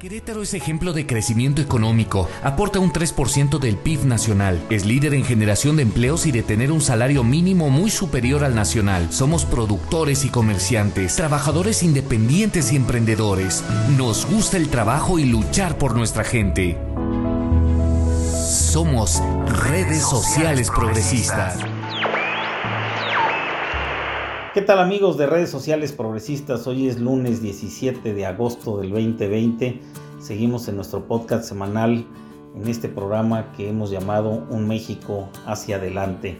Querétaro es ejemplo de crecimiento económico, aporta un 3% del PIB nacional, es líder en generación de empleos y de tener un salario mínimo muy superior al nacional. Somos productores y comerciantes, trabajadores independientes y emprendedores. Nos gusta el trabajo y luchar por nuestra gente. Somos redes sociales progresistas. ¿Qué tal amigos de redes sociales progresistas? Hoy es lunes 17 de agosto del 2020. Seguimos en nuestro podcast semanal en este programa que hemos llamado Un México hacia adelante.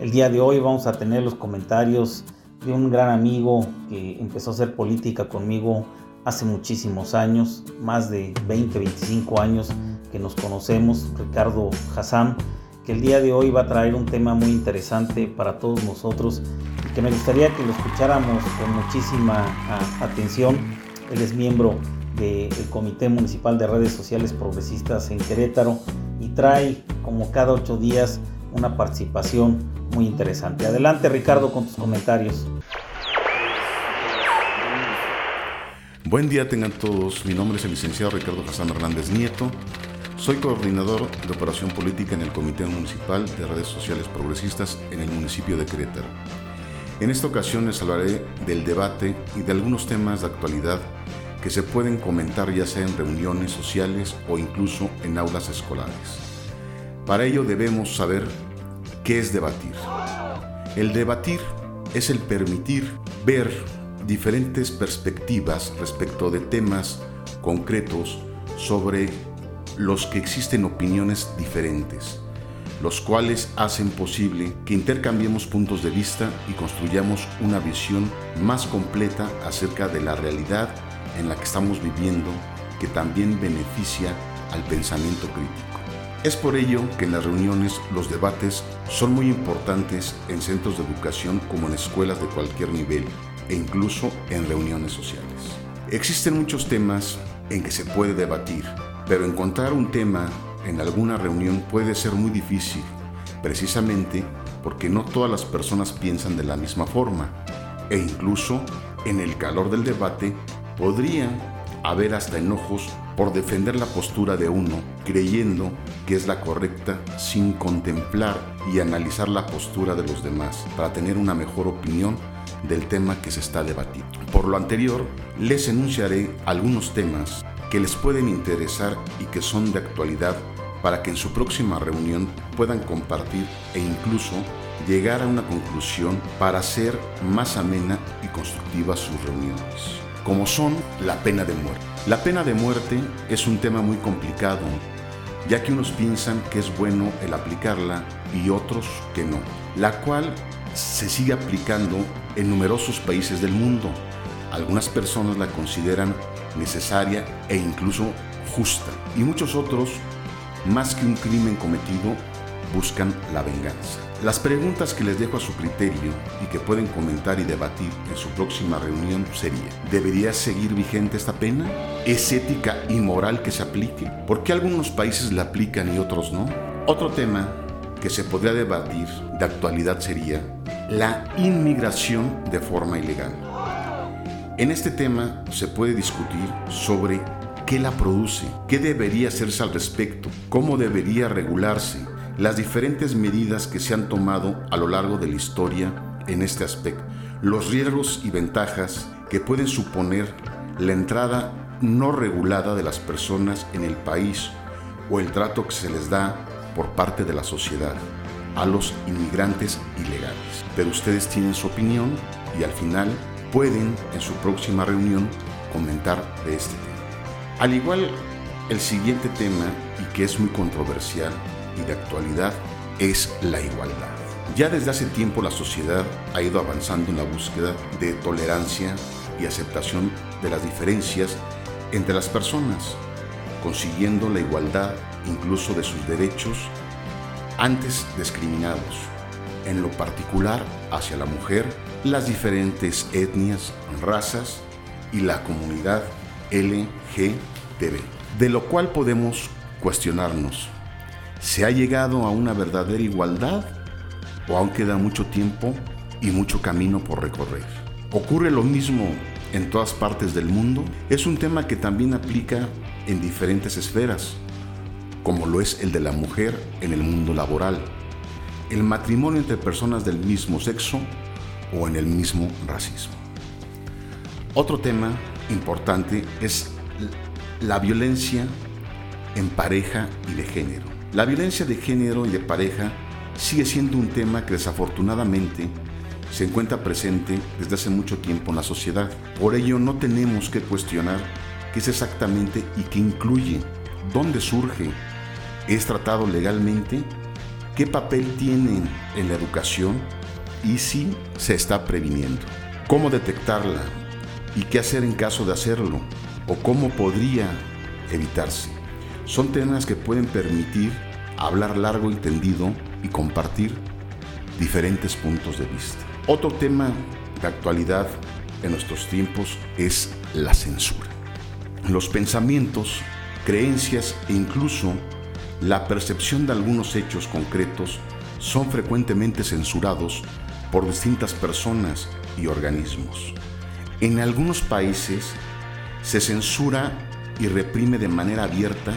El día de hoy vamos a tener los comentarios de un gran amigo que empezó a hacer política conmigo hace muchísimos años, más de 20, 25 años que nos conocemos, Ricardo Hassan, que el día de hoy va a traer un tema muy interesante para todos nosotros que me gustaría que lo escucháramos con muchísima atención. Él es miembro del Comité Municipal de Redes Sociales Progresistas en Querétaro y trae como cada ocho días una participación muy interesante. Adelante Ricardo con tus comentarios. Buen día tengan todos, mi nombre es el licenciado Ricardo Hassan Hernández Nieto, soy coordinador de operación política en el Comité Municipal de Redes Sociales Progresistas en el municipio de Querétaro. En esta ocasión les hablaré del debate y de algunos temas de actualidad que se pueden comentar ya sea en reuniones sociales o incluso en aulas escolares. Para ello debemos saber qué es debatir. El debatir es el permitir ver diferentes perspectivas respecto de temas concretos sobre los que existen opiniones diferentes los cuales hacen posible que intercambiemos puntos de vista y construyamos una visión más completa acerca de la realidad en la que estamos viviendo que también beneficia al pensamiento crítico. Es por ello que en las reuniones los debates son muy importantes en centros de educación como en escuelas de cualquier nivel e incluso en reuniones sociales. Existen muchos temas en que se puede debatir, pero encontrar un tema en alguna reunión puede ser muy difícil, precisamente porque no todas las personas piensan de la misma forma e incluso en el calor del debate podría haber hasta enojos por defender la postura de uno creyendo que es la correcta sin contemplar y analizar la postura de los demás para tener una mejor opinión del tema que se está debatiendo. Por lo anterior, les enunciaré algunos temas que les pueden interesar y que son de actualidad para que en su próxima reunión puedan compartir e incluso llegar a una conclusión para hacer más amena y constructiva sus reuniones, como son la pena de muerte. La pena de muerte es un tema muy complicado, ya que unos piensan que es bueno el aplicarla y otros que no, la cual se sigue aplicando en numerosos países del mundo. Algunas personas la consideran necesaria e incluso justa, y muchos otros, más que un crimen cometido, buscan la venganza. Las preguntas que les dejo a su criterio y que pueden comentar y debatir en su próxima reunión sería, ¿debería seguir vigente esta pena? ¿Es ética y moral que se aplique? ¿Por qué algunos países la aplican y otros no? Otro tema que se podría debatir de actualidad sería la inmigración de forma ilegal. En este tema se puede discutir sobre qué la produce, qué debería hacerse al respecto, cómo debería regularse, las diferentes medidas que se han tomado a lo largo de la historia en este aspecto, los riesgos y ventajas que pueden suponer la entrada no regulada de las personas en el país o el trato que se les da por parte de la sociedad a los inmigrantes ilegales. Pero ustedes tienen su opinión y al final pueden en su próxima reunión comentar de este tema. Al igual, el siguiente tema, y que es muy controversial y de actualidad, es la igualdad. Ya desde hace tiempo la sociedad ha ido avanzando en la búsqueda de tolerancia y aceptación de las diferencias entre las personas, consiguiendo la igualdad incluso de sus derechos antes discriminados, en lo particular hacia la mujer las diferentes etnias, razas y la comunidad LGTB. De lo cual podemos cuestionarnos, ¿se ha llegado a una verdadera igualdad o aún queda mucho tiempo y mucho camino por recorrer? Ocurre lo mismo en todas partes del mundo, es un tema que también aplica en diferentes esferas, como lo es el de la mujer en el mundo laboral, el matrimonio entre personas del mismo sexo o en el mismo racismo. Otro tema importante es la violencia en pareja y de género. La violencia de género y de pareja sigue siendo un tema que desafortunadamente se encuentra presente desde hace mucho tiempo en la sociedad. Por ello no tenemos que cuestionar qué es exactamente y qué incluye, dónde surge, es tratado legalmente, qué papel tiene en la educación y si se está previniendo, cómo detectarla y qué hacer en caso de hacerlo o cómo podría evitarse. Son temas que pueden permitir hablar largo y tendido y compartir diferentes puntos de vista. Otro tema de actualidad en nuestros tiempos es la censura. Los pensamientos, creencias e incluso la percepción de algunos hechos concretos son frecuentemente censurados por distintas personas y organismos. En algunos países se censura y reprime de manera abierta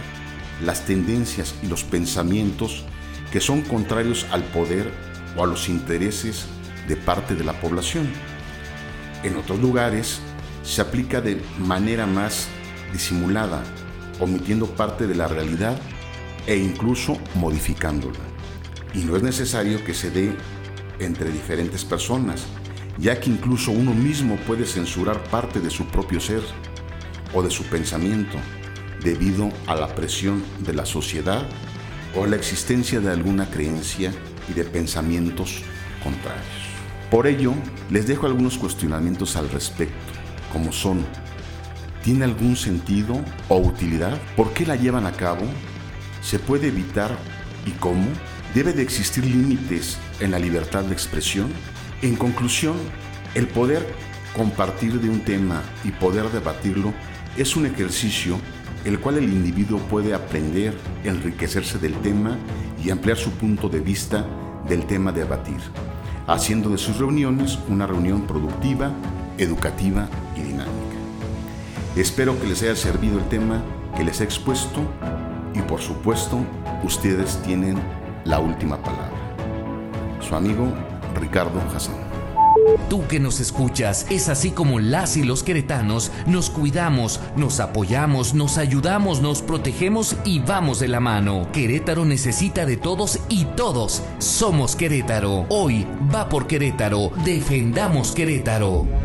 las tendencias y los pensamientos que son contrarios al poder o a los intereses de parte de la población. En otros lugares se aplica de manera más disimulada, omitiendo parte de la realidad e incluso modificándola. Y no es necesario que se dé entre diferentes personas, ya que incluso uno mismo puede censurar parte de su propio ser o de su pensamiento debido a la presión de la sociedad o la existencia de alguna creencia y de pensamientos contrarios. Por ello, les dejo algunos cuestionamientos al respecto, como son, ¿tiene algún sentido o utilidad? ¿Por qué la llevan a cabo? ¿Se puede evitar y cómo? ¿Debe de existir límites en la libertad de expresión? En conclusión, el poder compartir de un tema y poder debatirlo es un ejercicio el cual el individuo puede aprender, enriquecerse del tema y ampliar su punto de vista del tema de debatir haciendo de sus reuniones una reunión productiva, educativa y dinámica. Espero que les haya servido el tema que les he expuesto y por supuesto ustedes tienen la última palabra. Su amigo Ricardo Hassan. Tú que nos escuchas, es así como las y los queretanos nos cuidamos, nos apoyamos, nos ayudamos, nos protegemos y vamos de la mano. Querétaro necesita de todos y todos somos Querétaro. Hoy va por Querétaro. Defendamos Querétaro.